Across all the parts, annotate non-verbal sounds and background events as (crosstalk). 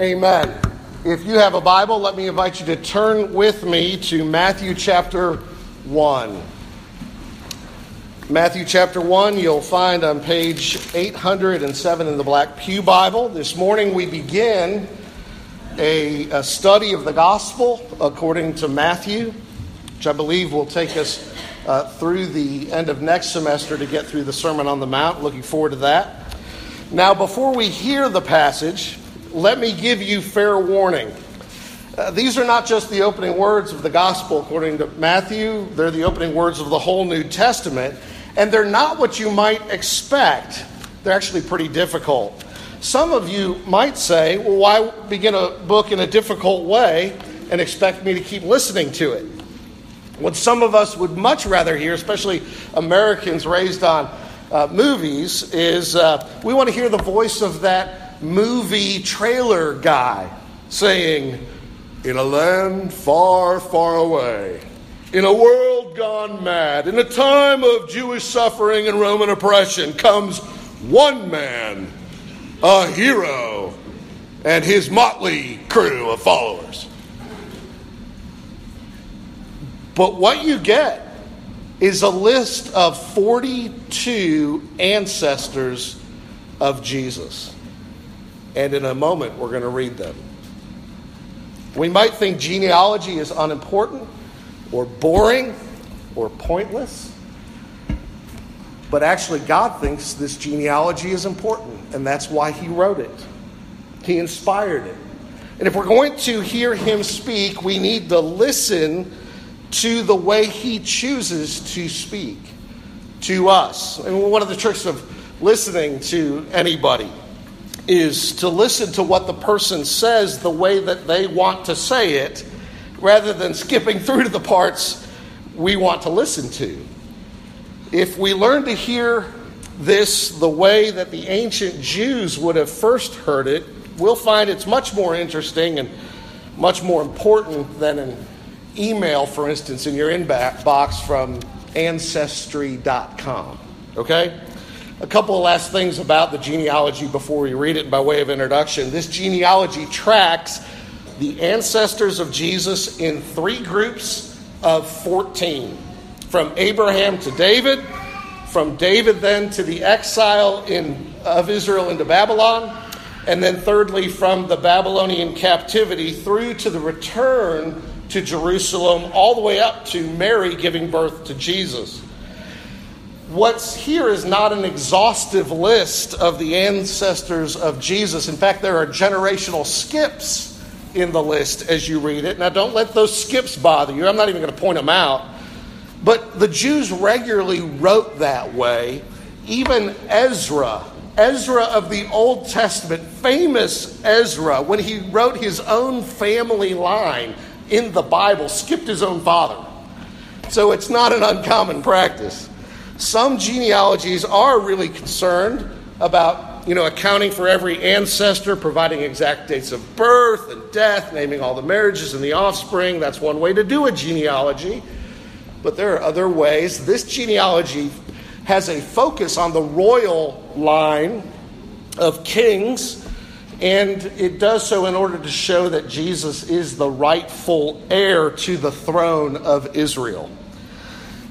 Amen. If you have a Bible, let me invite you to turn with me to Matthew chapter 1. Matthew chapter 1, you'll find on page 807 in the Black Pew Bible. This morning we begin a, a study of the gospel according to Matthew, which I believe will take us uh, through the end of next semester to get through the Sermon on the Mount. Looking forward to that. Now, before we hear the passage, let me give you fair warning. Uh, these are not just the opening words of the gospel according to Matthew, they're the opening words of the whole New Testament, and they're not what you might expect. They're actually pretty difficult. Some of you might say, well, why begin a book in a difficult way and expect me to keep listening to it? What some of us would much rather hear, especially Americans raised on uh, movies, is uh, we want to hear the voice of that movie trailer guy saying, In a land far, far away, in a world gone mad, in a time of Jewish suffering and Roman oppression, comes one man, a hero, and his motley crew of followers. But what you get is a list of 42 ancestors of Jesus. And in a moment, we're going to read them. We might think genealogy is unimportant or boring or pointless. But actually, God thinks this genealogy is important, and that's why He wrote it. He inspired it. And if we're going to hear Him speak, we need to listen to the way He chooses to speak to us. And one of the tricks of listening to anybody is to listen to what the person says the way that they want to say it rather than skipping (laughs) through to the parts we want to listen to. If we learn to hear this the way that the ancient Jews would have first heard it, we'll find it's much more interesting and much more important than an email, for instance, in your inbox from ancestry.com. Okay? A couple of last things about the genealogy before we read it by way of introduction. This genealogy tracks the ancestors of Jesus in three groups of 14 from Abraham to David, from David then to the exile in, of Israel into Babylon, and then thirdly from the Babylonian captivity through to the return to Jerusalem, all the way up to Mary giving birth to Jesus. What's here is not an exhaustive list of the ancestors of Jesus. In fact, there are generational skips in the list as you read it. Now, don't let those skips bother you. I'm not even going to point them out. But the Jews regularly wrote that way. Even Ezra, Ezra of the Old Testament, famous Ezra, when he wrote his own family line, in the Bible skipped his own father. So it's not an uncommon practice. Some genealogies are really concerned about, you know, accounting for every ancestor, providing exact dates of birth and death, naming all the marriages and the offspring. That's one way to do a genealogy. But there are other ways. This genealogy has a focus on the royal line of kings and it does so in order to show that Jesus is the rightful heir to the throne of Israel.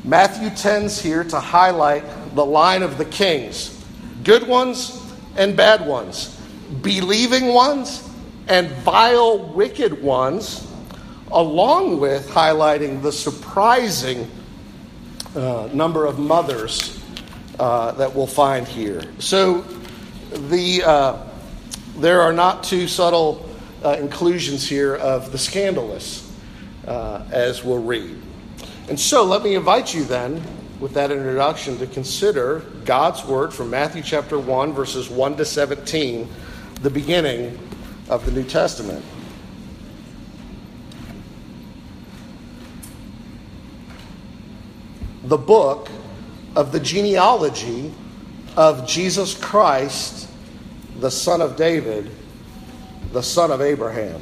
Matthew tends here to highlight the line of the kings good ones and bad ones, believing ones and vile, wicked ones, along with highlighting the surprising uh, number of mothers uh, that we'll find here. So the. Uh, there are not too subtle uh, inclusions here of the scandalous, uh, as we'll read. And so let me invite you then, with that introduction, to consider God's word from Matthew chapter 1, verses 1 to 17, the beginning of the New Testament. The book of the genealogy of Jesus Christ the son of David, the son of Abraham.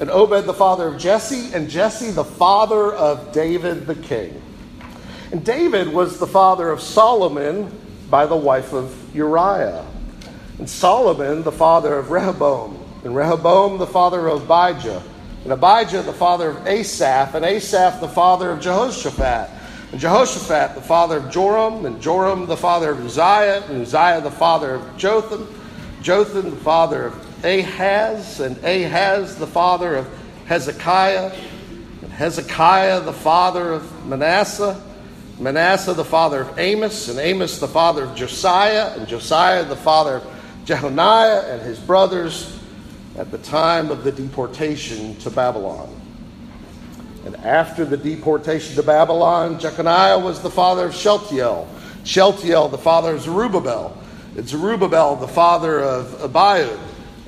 and Obed the father of Jesse, and Jesse the father of David the king. And David was the father of Solomon by the wife of Uriah. And Solomon the father of Rehoboam. And Rehoboam the father of Abijah. And Abijah the father of Asaph. And Asaph the father of Jehoshaphat. And Jehoshaphat the father of Joram. And Joram the father of Uzziah. And Uzziah the father of Jotham. Jotham the father of Ahaz. And Ahaz the father of Hezekiah. And Hezekiah the father of Manasseh. Manasseh the father of Amos, and Amos the father of Josiah, and Josiah the father of Jeconiah and his brothers at the time of the deportation to Babylon. And after the deportation to Babylon, Jeconiah was the father of Shealtiel, Shealtiel the father of Zerubbabel, and Zerubbabel the father of Abiud,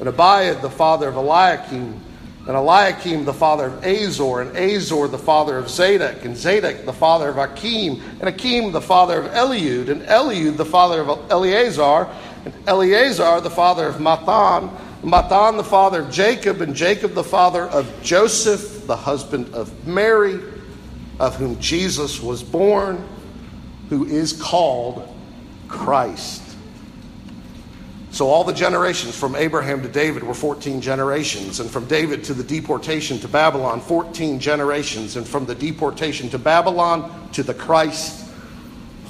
and Abiud the father of Eliakim, and Eliakim the father of Azor, and Azor the father of Zadok, and Zadok the father of Achim, and Achim the father of Eliud, and Eliud the father of Eleazar, and Eleazar the father of Matthan, Matthan the father of Jacob, and Jacob the father of Joseph, the husband of Mary, of whom Jesus was born, who is called Christ. So all the generations from Abraham to David were 14 generations, and from David to the deportation to Babylon, 14 generations, and from the deportation to Babylon to the Christ,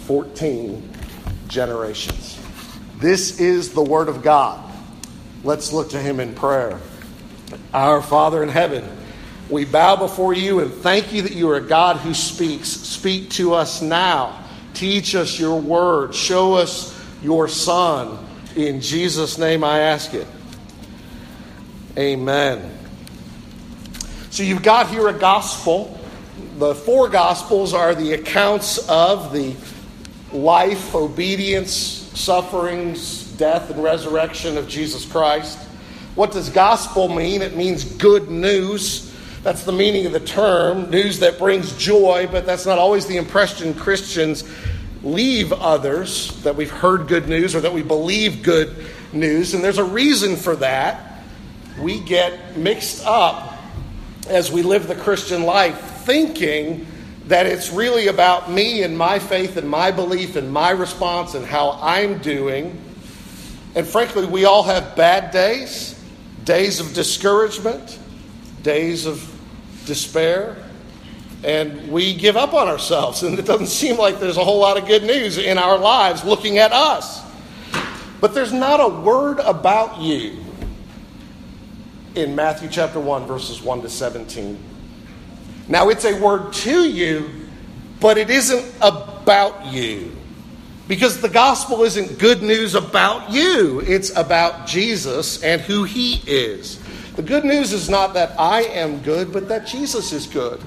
14 generations. This is the Word of God. Let's look to Him in prayer. Our Father in heaven, we bow before you and thank you that you are a God who speaks. Speak to us now. Teach us your word. Show us your Son. In Jesus' name I ask it. Amen. So you've got here a gospel. The four gospels are the accounts of the life, obedience, sufferings, death, and resurrection of Jesus Christ. What does gospel mean? It means good news. That's the meaning of the term, news that brings joy, but that's not always the impression Christians leave others that we've heard good news or that we believe good news. And there's a reason for that. We get mixed up as we live the Christian life thinking that it's really about me and my faith and my belief and my response and how I'm doing. And frankly, we all have bad days, days of discouragement, days of despair, and we give up on ourselves. And it doesn't seem like there's a whole lot of good news in our lives looking at us. But there's not a word about you in Matthew chapter 1, verses 1 to 17. Now, it's a word to you, but it isn't about you. Because the gospel isn't good news about you, it's about Jesus and who he is. The good news is not that I am good, but that Jesus is good.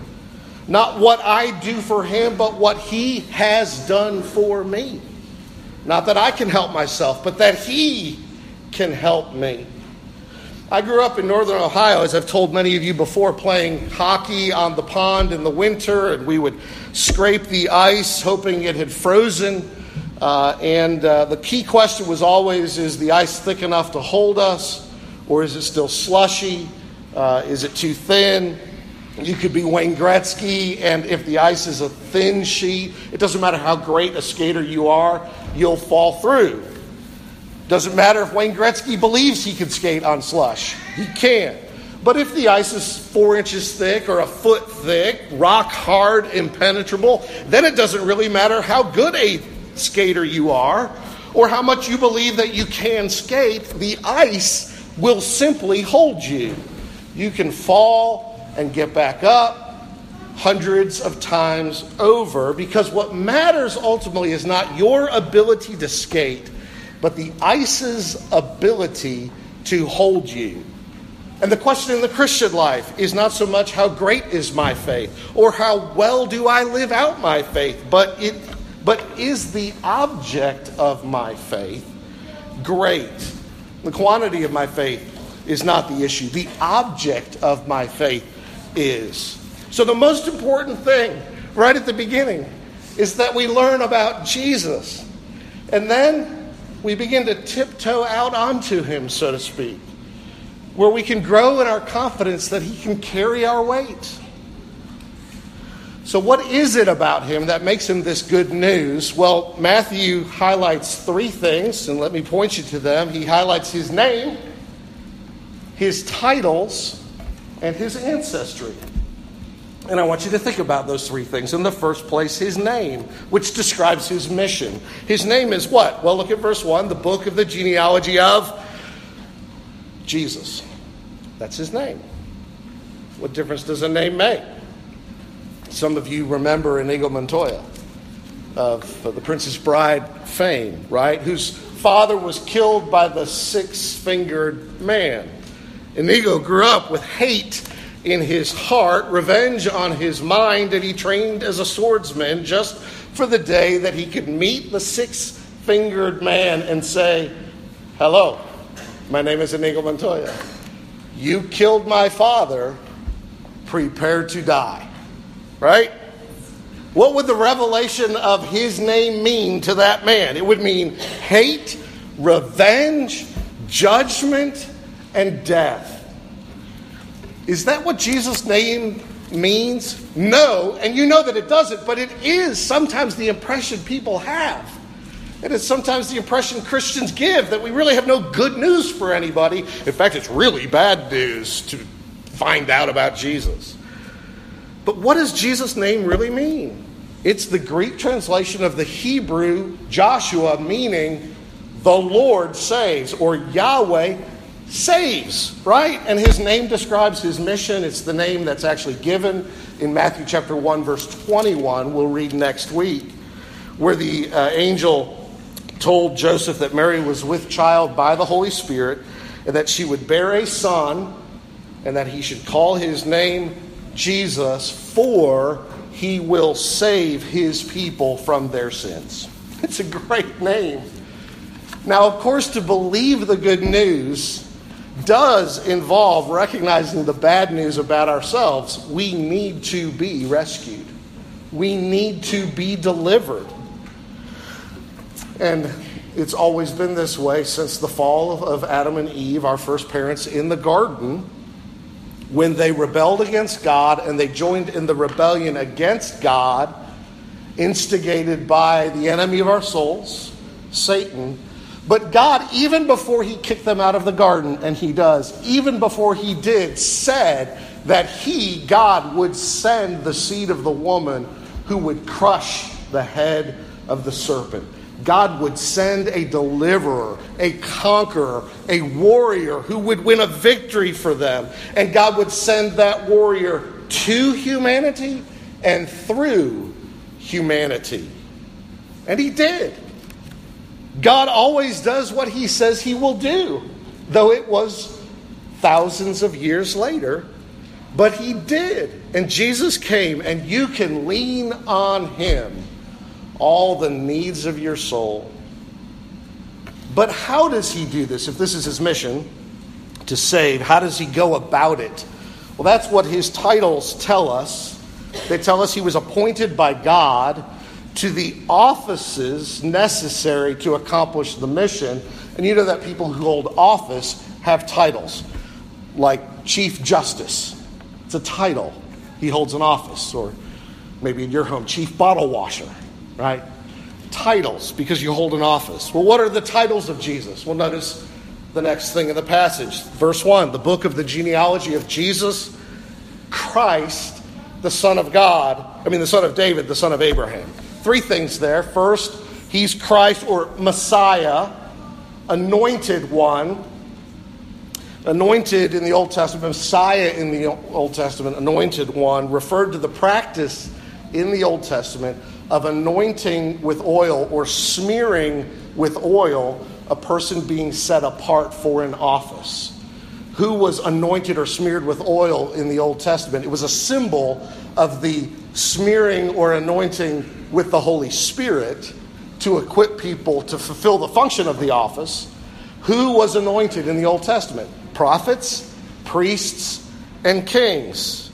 Not what I do for him, but what he has done for me. Not that I can help myself, but that he can help me. I grew up in northern Ohio, as I've told many of you before, playing hockey on the pond in the winter, and we would scrape the ice hoping it had frozen. Uh, and uh, the key question was always is the ice thick enough to hold us, or is it still slushy? Uh, is it too thin? You could be Wayne Gretzky, and if the ice is a thin sheet, it doesn't matter how great a skater you are, you'll fall through. Doesn't matter if Wayne Gretzky believes he can skate on slush, he can. But if the ice is four inches thick or a foot thick, rock hard, impenetrable, then it doesn't really matter how good a skater you are or how much you believe that you can skate, the ice will simply hold you. You can fall and get back up hundreds of times over because what matters ultimately is not your ability to skate, but the ice's ability to hold you. And the question in the Christian life is not so much how great is my faith or how well do I live out my faith, but it but is the object of my faith great? The quantity of my faith is not the issue. The object of my faith is. So, the most important thing right at the beginning is that we learn about Jesus. And then we begin to tiptoe out onto him, so to speak, where we can grow in our confidence that he can carry our weight. So, what is it about him that makes him this good news? Well, Matthew highlights three things, and let me point you to them. He highlights his name, his titles, and his ancestry. And I want you to think about those three things. In the first place, his name, which describes his mission. His name is what? Well, look at verse 1, the book of the genealogy of Jesus. That's his name. What difference does a name make? Some of you remember Inigo Montoya of the Princess Bride fame, right? Whose father was killed by the six fingered man. Inigo grew up with hate in his heart, revenge on his mind, and he trained as a swordsman just for the day that he could meet the six fingered man and say, Hello, my name is Inigo Montoya. You killed my father, prepare to die. Right? What would the revelation of his name mean to that man? It would mean hate, revenge, judgment, and death. Is that what Jesus' name means? No, and you know that it doesn't, but it is sometimes the impression people have. And It is sometimes the impression Christians give that we really have no good news for anybody. In fact, it's really bad news to find out about Jesus. But what does Jesus' name really mean? It's the Greek translation of the Hebrew Joshua, meaning the Lord saves, or Yahweh saves, right? And his name describes his mission. It's the name that's actually given in Matthew chapter 1, verse 21. We'll read next week, where the uh, angel told Joseph that Mary was with child by the Holy Spirit and that she would bear a son and that he should call his name Jesus, for he will save his people from their sins. It's a great name. Now, of course, to believe the good news, does involve recognizing the bad news about ourselves. We need to be rescued, we need to be delivered. And it's always been this way since the fall of Adam and Eve, our first parents in the garden, when they rebelled against God and they joined in the rebellion against God, instigated by the enemy of our souls, Satan but God, even before He kicked them out of the garden, and He does, even before He did, said that He, God, would send the seed of the woman who would crush the head of the serpent. God would send a deliverer, a conqueror, a warrior who would win a victory for them. And God would send that warrior to humanity and through humanity. And He did. God always does what he says he will do, though it was thousands of years later. But he did. And Jesus came, and you can lean on him all the needs of your soul. But how does he do this? If this is his mission to save, how does he go about it? Well, that's what his titles tell us. They tell us he was appointed by God to the offices necessary to accomplish the mission. And you know that people who hold office have titles, like Chief Justice. It's a title. He holds an office, or maybe in your home, Chief Bottle Washer, right? Titles, because you hold an office. Well, what are the titles of Jesus? Well, notice the next thing in the passage. Verse 1 the book of the genealogy of Jesus Christ, the Son of God, I mean, the Son of David, the Son of Abraham three things there. First, he's Christ or Messiah, anointed one. Anointed in the Old Testament, Messiah in the Old Testament, anointed one, referred to the practice in the Old Testament of anointing with oil or smearing with oil a person being set apart for an office. Who was anointed or smeared with oil in the Old Testament? It was a symbol of the smearing or anointing with the Holy Spirit to equip people to fulfill the function of the office. Who was anointed in the Old Testament? Prophets, priests, and kings,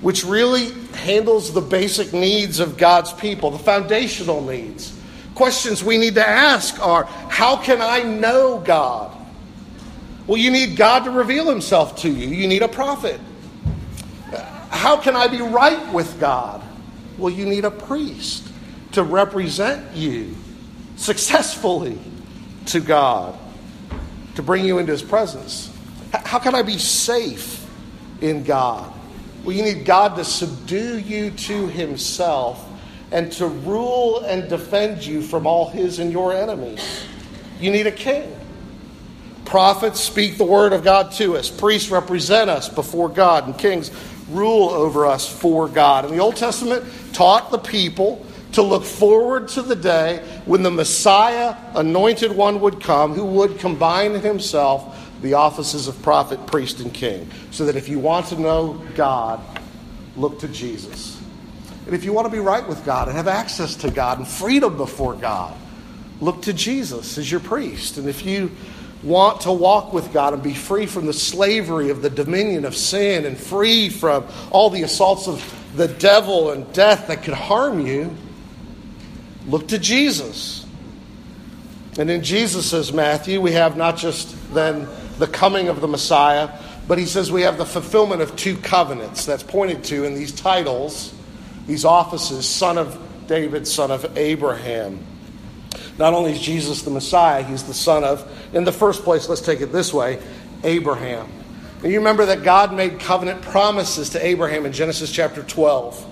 which really handles the basic needs of God's people, the foundational needs. Questions we need to ask are How can I know God? Well, you need God to reveal himself to you, you need a prophet. How can I be right with God? Well, you need a priest to represent you successfully to God, to bring you into his presence. How can I be safe in God? Well, you need God to subdue you to himself and to rule and defend you from all his and your enemies. You need a king. Prophets speak the word of God to us. Priests represent us before God, and kings rule over us for God. In the Old Testament taught the people to look forward to the day when the Messiah, anointed one, would come who would combine in himself the offices of prophet, priest, and king. So that if you want to know God, look to Jesus. And if you want to be right with God and have access to God and freedom before God, look to Jesus as your priest. And if you want to walk with God and be free from the slavery of the dominion of sin and free from all the assaults of the devil and death that could harm you, look to Jesus. And in Jesus, says Matthew, we have not just then the coming of the Messiah, but he says we have the fulfillment of two covenants that's pointed to in these titles, these offices, son of David, son of Abraham. Not only is Jesus the Messiah, he's the son of, in the first place, let's take it this way, Abraham. And you remember that God made covenant promises to Abraham in Genesis chapter 12.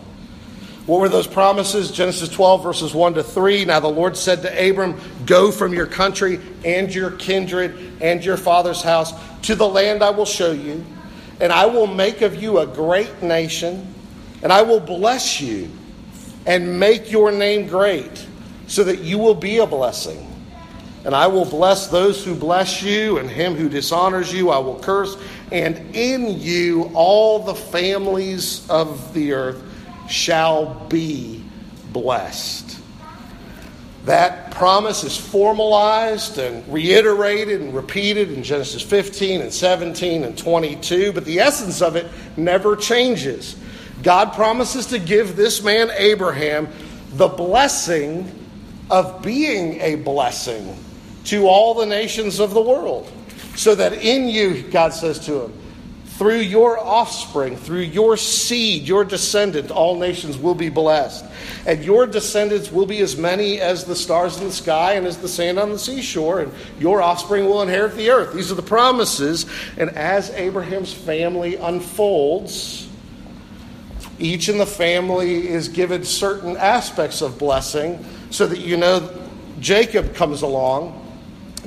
What were those promises? Genesis 12, verses 1 to 3. Now the Lord said to Abram, Go from your country and your kindred and your father's house to the land I will show you, and I will make of you a great nation, and I will bless you and make your name great so that you will be a blessing. And I will bless those who bless you, and him who dishonors you I will curse. And in you all the families of the earth shall be blessed. That promise is formalized and reiterated and repeated in Genesis 15 and 17 and 22, but the essence of it never changes. God promises to give this man, Abraham, the blessing of being a blessing to all the nations of the world. So that in you, God says to him, through your offspring, through your seed, your descendant, all nations will be blessed. And your descendants will be as many as the stars in the sky and as the sand on the seashore, and your offspring will inherit the earth. These are the promises. And as Abraham's family unfolds, each in the family is given certain aspects of blessing so that you know Jacob comes along.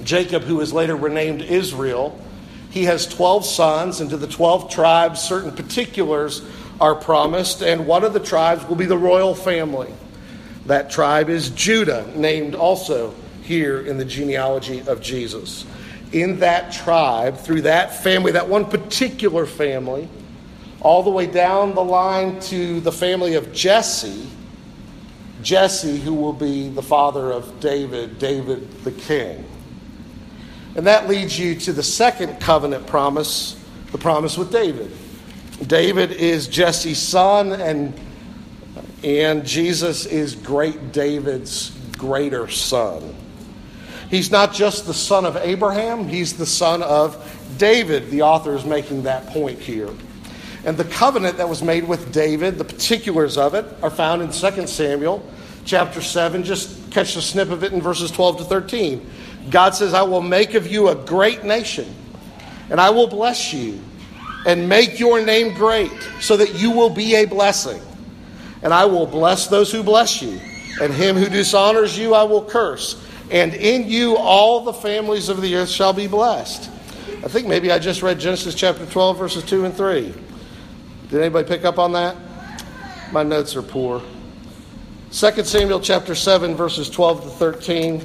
Jacob, who is later renamed Israel, he has 12 sons, and to the 12 tribes, certain particulars are promised, and one of the tribes will be the royal family. That tribe is Judah, named also here in the genealogy of Jesus. In that tribe, through that family, that one particular family, all the way down the line to the family of Jesse, Jesse, who will be the father of David, David the king. And that leads you to the second covenant promise, the promise with David. David is Jesse's son, and, and Jesus is great David's greater son. He's not just the son of Abraham, he's the son of David. The author is making that point here. And the covenant that was made with David, the particulars of it, are found in 2 Samuel chapter 7. Just catch a snip of it in verses 12 to 13. God says, I will make of you a great nation, and I will bless you, and make your name great, so that you will be a blessing. And I will bless those who bless you, and him who dishonors you I will curse. And in you all the families of the earth shall be blessed. I think maybe I just read Genesis chapter 12, verses 2 and 3. Did anybody pick up on that? My notes are poor. 2 Samuel chapter 7, verses 12 to 13.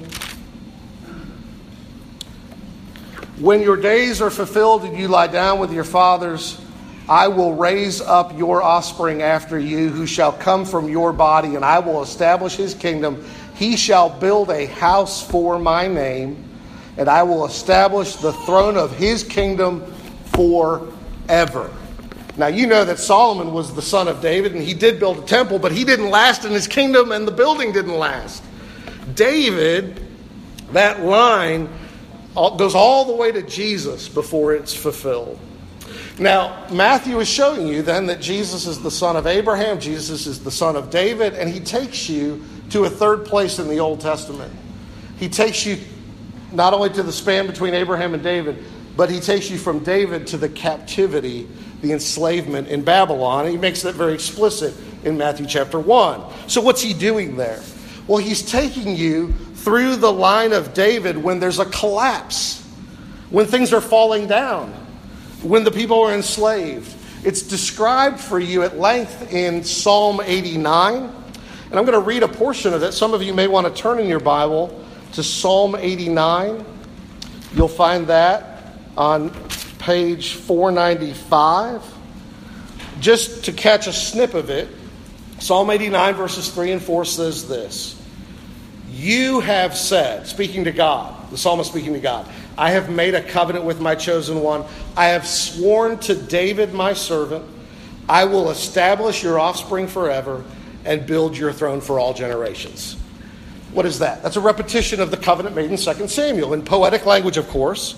When your days are fulfilled and you lie down with your fathers, I will raise up your offspring after you, who shall come from your body, and I will establish his kingdom. He shall build a house for my name, and I will establish the throne of his kingdom forever. Now, you know that Solomon was the son of David, and he did build a temple, but he didn't last in his kingdom, and the building didn't last. David, that line goes all the way to Jesus before it's fulfilled. Now, Matthew is showing you then that Jesus is the son of Abraham, Jesus is the son of David, and he takes you to a third place in the Old Testament. He takes you not only to the span between Abraham and David, but he takes you from David to the captivity, the enslavement in Babylon. And he makes that very explicit in Matthew chapter 1. So, what's he doing there? Well, he's taking you through the line of David when there's a collapse, when things are falling down, when the people are enslaved. It's described for you at length in Psalm 89. And I'm going to read a portion of it. Some of you may want to turn in your Bible to Psalm 89. You'll find that on page 495. Just to catch a snip of it, Psalm 89, verses 3 and 4 says this You have said, speaking to God, the psalmist speaking to God, I have made a covenant with my chosen one. I have sworn to David, my servant, I will establish your offspring forever and build your throne for all generations. What is that? That's a repetition of the covenant made in 2 Samuel, in poetic language, of course.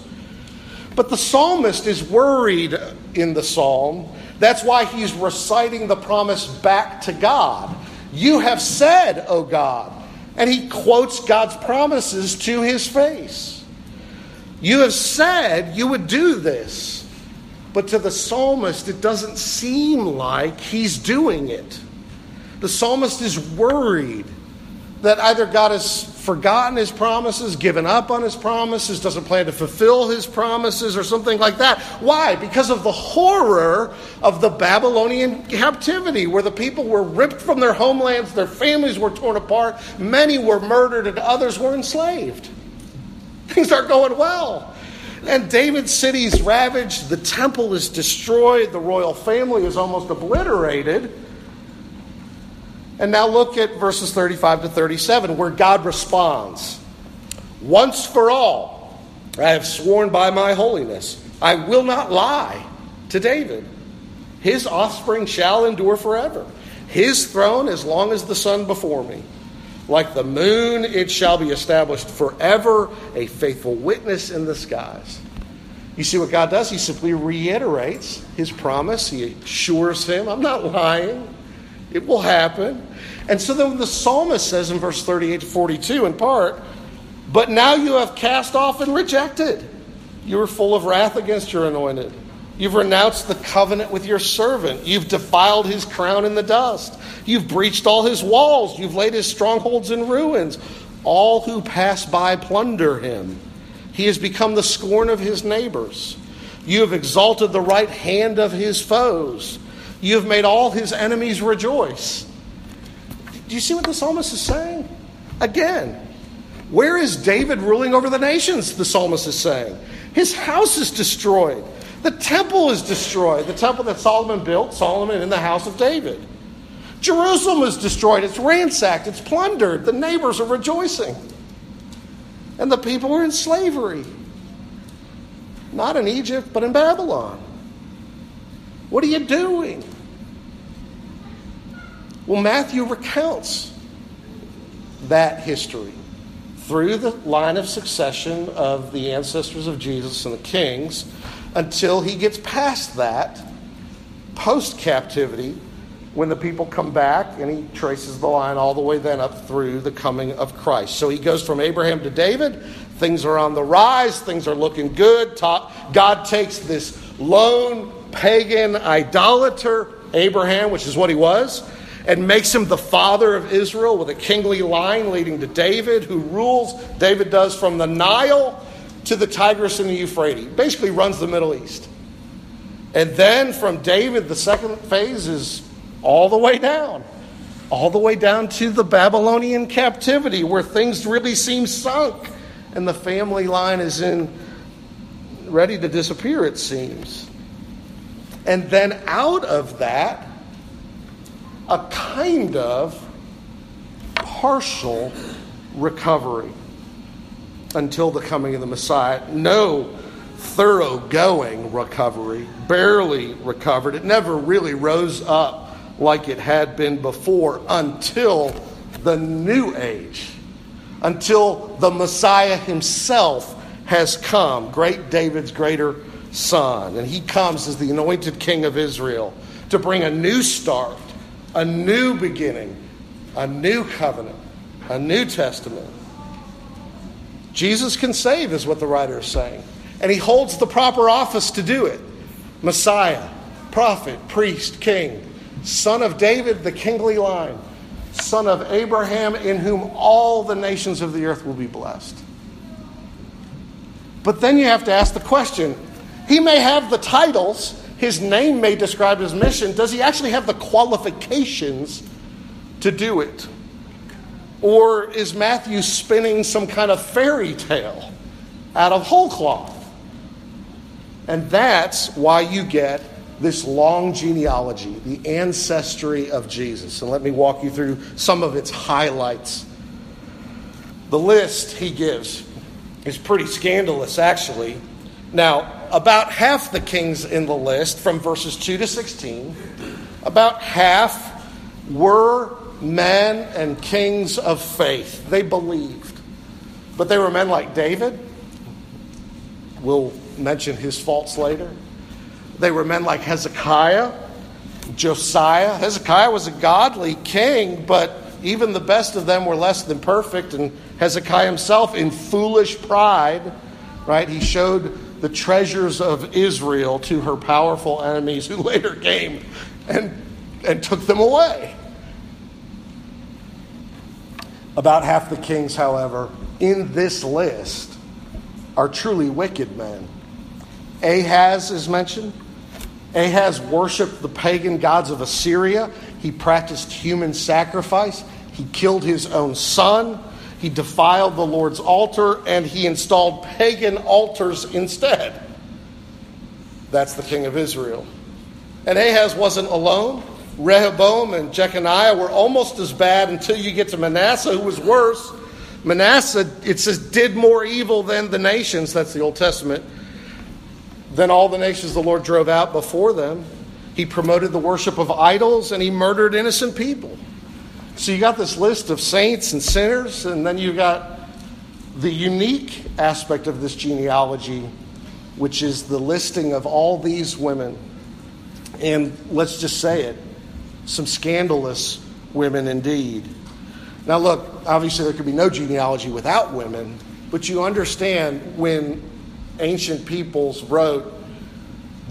But the psalmist is worried in the psalm. That's why he's reciting the promise back to God. You have said, O God. And he quotes God's promises to his face. You have said you would do this. But to the psalmist, it doesn't seem like he's doing it. The psalmist is worried that either God has forgotten his promises, given up on his promises, doesn't plan to fulfill his promises, or something like that. Why? Because of the horror of the Babylonian captivity, where the people were ripped from their homelands, their families were torn apart, many were murdered, and others were enslaved. Things aren't going well. And David's city is ravaged, the temple is destroyed, the royal family is almost obliterated. And now look at verses 35 to 37, where God responds Once for all, I have sworn by my holiness, I will not lie to David. His offspring shall endure forever, his throne as long as the sun before me. Like the moon, it shall be established forever, a faithful witness in the skies. You see what God does? He simply reiterates his promise. He assures him, I'm not lying. It will happen. And so then the psalmist says in verse 38 to 42, in part, But now you have cast off and rejected. You are full of wrath against your anointed. You've renounced the covenant with your servant. You've defiled his crown in the dust. You've breached all his walls. You've laid his strongholds in ruins. All who pass by plunder him. He has become the scorn of his neighbors. You have exalted the right hand of his foes. You have made all his enemies rejoice. Do you see what the psalmist is saying? Again, where is David ruling over the nations? The psalmist is saying. His house is destroyed. The temple is destroyed. The temple that Solomon built, Solomon in the house of David. Jerusalem is destroyed. It's ransacked. It's plundered. The neighbors are rejoicing. And the people are in slavery. Not in Egypt, but in Babylon. What are you doing? Well, Matthew recounts that history through the line of succession of the ancestors of Jesus and the kings until he gets past that post captivity when the people come back and he traces the line all the way then up through the coming of Christ. So he goes from Abraham to David. Things are on the rise, things are looking good. God takes this lone pagan idolater, Abraham, which is what he was, and makes him the father of Israel with a kingly line leading to David, who rules, David does, from the Nile to the Tigris and the Euphrates. Basically, runs the Middle East. And then from David, the second phase is all the way down, all the way down to the Babylonian captivity, where things really seem sunk, and the family line is in ready to disappear, it seems. And then out of that, a kind of partial recovery. until the coming of the Messiah. No thoroughgoing recovery, barely recovered. It never really rose up like it had been before until the new age, until the Messiah himself has come, great David's greater son. And he comes as the anointed king of Israel to bring a new start, a new beginning, a new covenant, a new testament. Jesus can save, is what the writer is saying. And he holds the proper office to do it Messiah, prophet, priest, king, son of David, the kingly line, son of Abraham, in whom all the nations of the earth will be blessed. But then you have to ask the question he may have the titles, his name may describe his mission. Does he actually have the qualifications to do it? Or is Matthew spinning some kind of fairy tale out of whole cloth? And that's why you get this long genealogy, the ancestry of Jesus. And let me walk you through some of its highlights. The list he gives is pretty scandalous, actually. Now, about half the kings in the list, from verses 2 to 16, about half were men and kings of faith. They believed. But they were men like David. We'll mention his faults later. They were men like Hezekiah, Josiah. Hezekiah was a godly king, but even the best of them were less than perfect. And Hezekiah himself, in foolish pride, right, he showed the treasures of Israel to her powerful enemies who (laughs) later came and, and took them away. About half the kings, however, in this list are truly wicked men. Ahaz is mentioned. Ahaz worshiped the pagan gods of Assyria. He practiced human sacrifice. He killed his own son. He defiled the Lord's altar and he installed pagan altars instead. That's the king of Israel. And Ahaz wasn't alone. Rehoboam and Jeconiah were almost as bad until you get to Manasseh, who was worse. Manasseh, it says, did more evil than the nations, that's the Old Testament, than all the nations the Lord drove out before them. He promoted the worship of idols and he murdered innocent people. So you got this list of saints and sinners, and then you got the unique aspect of this genealogy, which is the listing of all these women. And let's just say it some scandalous women indeed. Now, look, obviously, there could be no genealogy without women, but you understand when ancient peoples wrote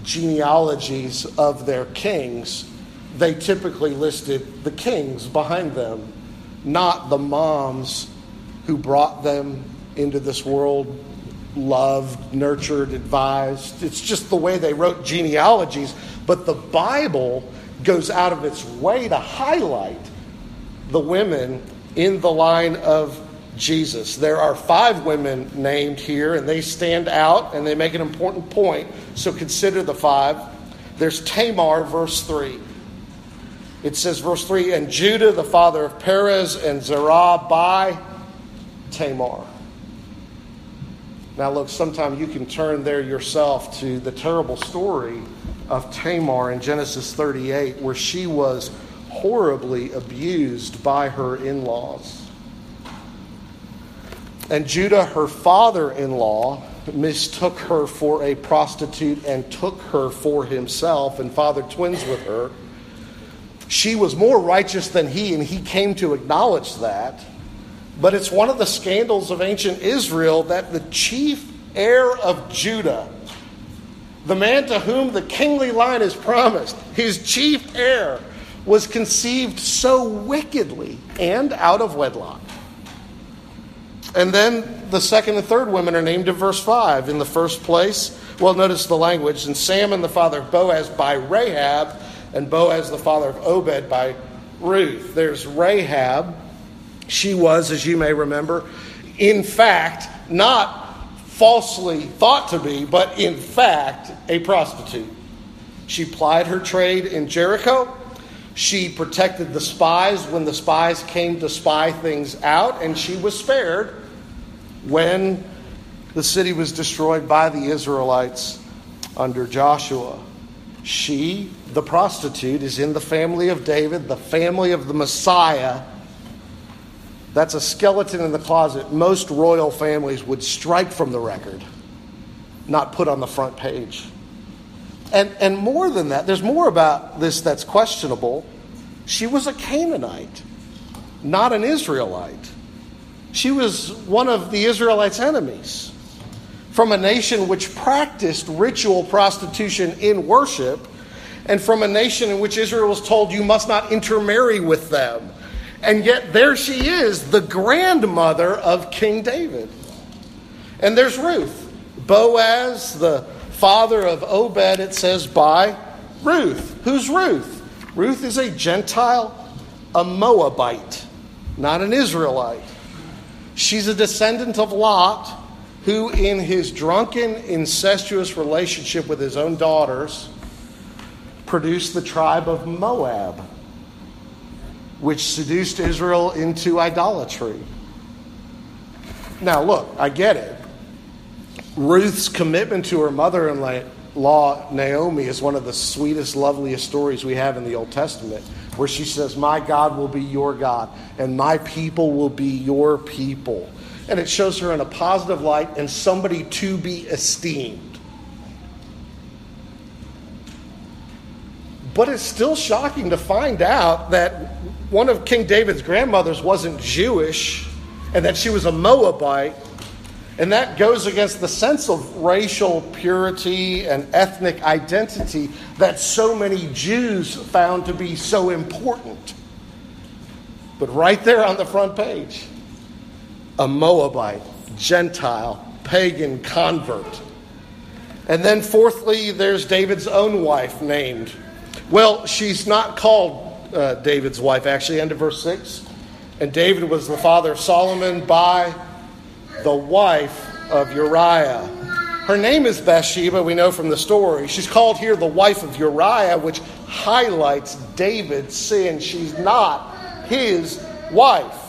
genealogies of their kings, they typically listed the kings behind them, not the moms who brought them into this world, loved, nurtured, advised. It's just the way they wrote genealogies. But the Bible goes out of its way to highlight the women in the line of Jesus. There are five women named here, and they stand out and they make an important point. So consider the five. There's Tamar, verse 3. It says, verse 3 And Judah, the father of Perez and Zerah, by Tamar. Now, look, sometime you can turn there yourself to the terrible story of Tamar in Genesis 38, where she was horribly abused by her in laws. And Judah, her father in law, mistook her for a prostitute and took her for himself and fathered twins with her. She was more righteous than he, and he came to acknowledge that. But it's one of the scandals of ancient Israel that the chief heir of Judah the man to whom the kingly line is promised, his chief heir, was conceived so wickedly and out of wedlock. And then the second and third women are named in verse 5. In the first place, well, notice the language. And Salmon, the father of Boaz, by Rahab, and Boaz, the father of Obed, by Ruth. There's Rahab. She was, as you may remember, in fact, not falsely thought to be, but in fact, a prostitute. She plied her trade in Jericho. She protected the spies when the spies came to spy things out, and she was spared when The city was destroyed by the Israelites under Joshua. She, the prostitute, is in the family of David, the family of the Messiah. That's a skeleton in the closet most royal families would strike from the record, not put on the front page. And, and more than that, there's more about this that's questionable. She was a Canaanite, not an Israelite. She was one of the Israelites' enemies from a nation which practiced ritual prostitution in worship, and from a nation in which Israel was told you must not intermarry with them. And yet there she is, the grandmother of King David. And there's Ruth. Boaz, the father of Obed, it says, by Ruth. Who's Ruth? Ruth is a Gentile, a Moabite, not an Israelite. She's a descendant of Lot who, in his drunken, incestuous relationship with his own daughters, produced the tribe of Moab, which seduced Israel into idolatry. Now, look, I get it. Ruth's commitment to her mother in law, Naomi, is one of the sweetest, loveliest stories we have in the Old Testament, where she says, My God will be your God, and my people will be your people and it shows her in a positive light and somebody to be esteemed. But it's still shocking to find out that one of King David's grandmothers wasn't Jewish and that she was a Moabite. And that goes against the sense of racial purity and ethnic identity that so many Jews found to be so important. But right there on the front page, a Moabite, Gentile, pagan convert. And then, fourthly, there's David's own wife named. Well, she's not called uh, David's wife, actually, end of verse 6. And David was the father of Solomon by the wife of Uriah. Her name is Bathsheba, we know from the story. She's called here the wife of Uriah, which highlights David's sin. She's not his wife.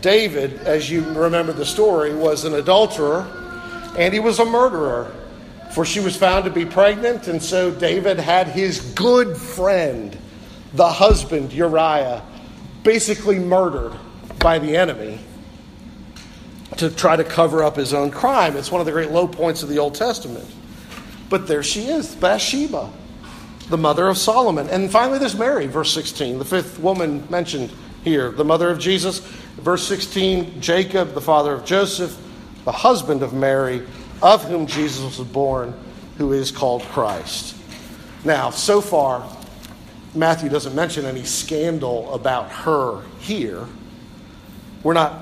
David, as you remember the story, was an adulterer and he was a murderer. For she was found to be pregnant, and so David had his good friend, the husband Uriah, basically murdered by the enemy to try to cover up his own crime. It's one of the great low points of the Old Testament. But there she is, Bathsheba, the mother of Solomon. And finally, there's Mary, verse 16, the fifth woman mentioned here, the mother of Jesus. Verse 16 Jacob, the father of Joseph, the husband of Mary, of whom Jesus was born, who is called Christ. Now, so far, Matthew doesn't mention any scandal about her here. We're not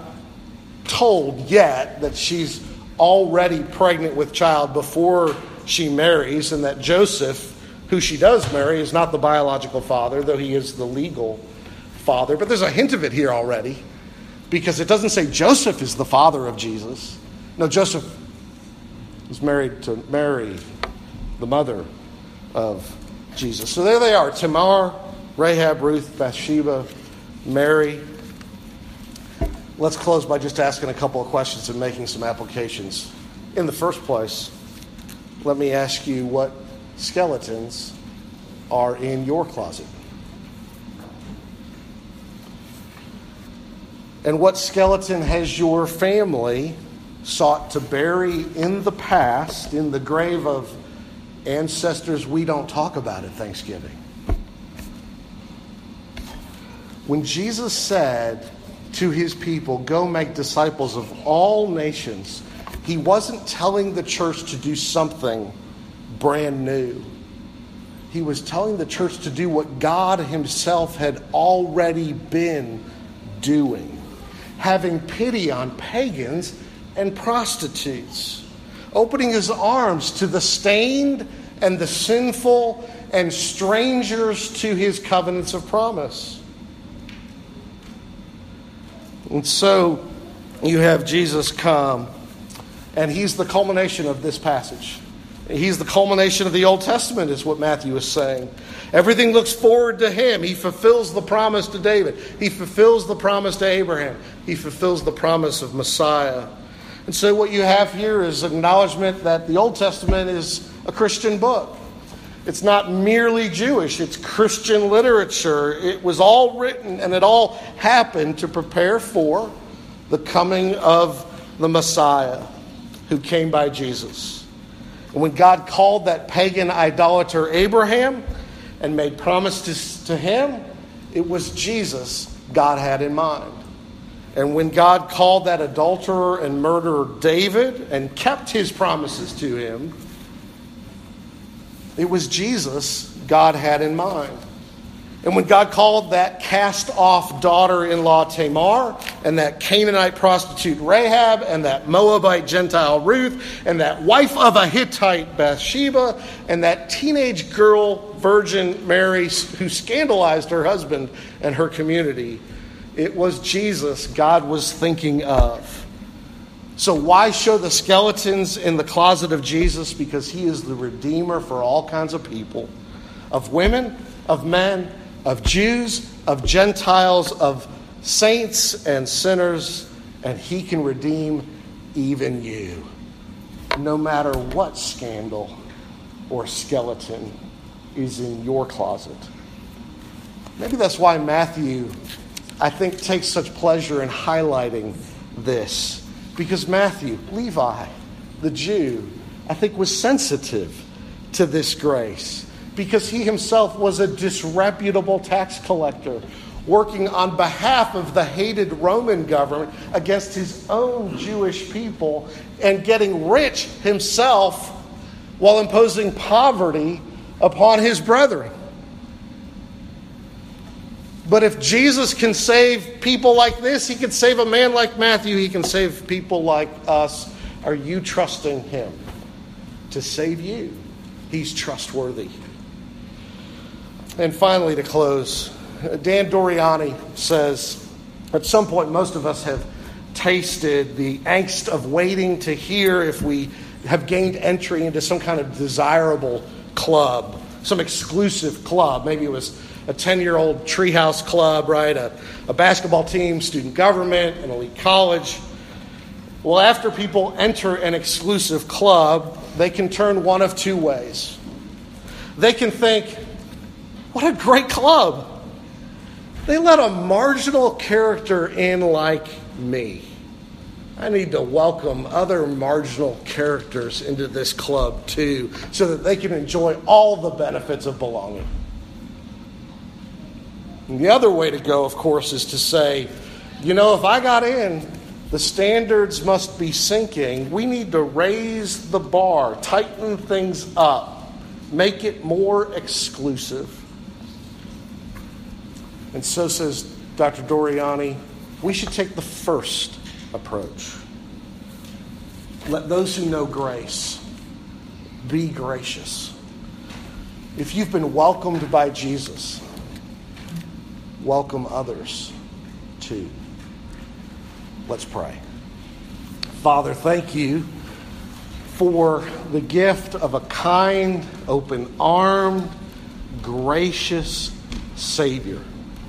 told yet that she's already pregnant with child before she marries, and that Joseph, who she does marry, is not the biological father, though he is the legal father. But there's a hint of it here already because it doesn't say Joseph is the father of Jesus. No, Joseph was married to Mary, the mother of Jesus. So there they are Tamar, Rahab, Ruth, Bathsheba, Mary. Let's close by just asking a couple of questions and making some applications. In the first place, let me ask you what skeletons are in your closet. And what skeleton has your family sought to bury in the past, in the grave of ancestors we don't talk about at Thanksgiving? When Jesus said to his people, Go make disciples of all nations, he wasn't telling the church to do something brand new. He was telling the church to do what God Himself had already been doing having pity on pagans and prostitutes, opening his arms to the stained and the sinful and strangers to his covenants of promise. And so you have Jesus come, and he's the culmination of this passage. He's the culmination of the Old Testament, is what Matthew is saying. Everything looks forward to him. He fulfills the promise to David, he fulfills the promise to Abraham, he fulfills the promise of Messiah. And so, what you have here is acknowledgement that the Old Testament is a Christian book. It's not merely Jewish, it's Christian literature. It was all written and it all happened to prepare for the coming of the Messiah who came by Jesus. And when God called that pagan idolater Abraham and made promises to him, it was Jesus God had in mind. And when God called that adulterer and murderer David and kept his promises to him, it was Jesus God had in mind. And when God called that cast off daughter in law Tamar, and that Canaanite prostitute Rahab, and that Moabite Gentile Ruth, and that wife of a Hittite Bathsheba, and that teenage girl virgin Mary who scandalized her husband and her community, it was Jesus God was thinking of. So, why show the skeletons in the closet of Jesus? Because he is the Redeemer for all kinds of people of women, of men, of Jews, of Gentiles, of saints and sinners, and he can redeem even you. No matter what scandal or skeleton is in your closet. Maybe that's why Matthew, I think, takes such pleasure in highlighting this because Matthew, Levi, the Jew, I think was sensitive to this grace because he himself was a disreputable tax collector working on behalf of the hated Roman government against his own Jewish people and getting rich himself while imposing poverty upon his brethren. But if Jesus can save people like this, he can save a man like Matthew, he can save people like us. Are you trusting him to save you? He's trustworthy. And finally, to close, Dan Doriani says at some point, most of us have tasted the angst of waiting to hear if we have gained entry into some kind of desirable club, some exclusive club. Maybe it was a 10 year old treehouse club, right? A, a basketball team, student government, an elite college. Well, after people enter an exclusive club, they can turn one of two ways. They can think, what a great club. They let a marginal character in like me. I need to welcome other marginal characters into this club too, so that they can enjoy all the benefits of belonging. And the other way to go, of course, is to say, you know, if I got in, the standards must be sinking. We need to raise the bar, tighten things up, make it more exclusive. And so says Dr. Doriani, we should take the first approach. Let those who know grace be gracious. If you've been welcomed by Jesus, welcome others too. Let's pray. Father, thank you for the gift of a kind, open armed, gracious Savior.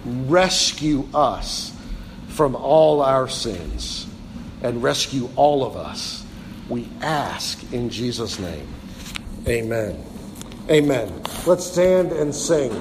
Rescue us from all our sins and rescue all of us. We ask in Jesus' name. Amen. Amen. Let's stand and sing.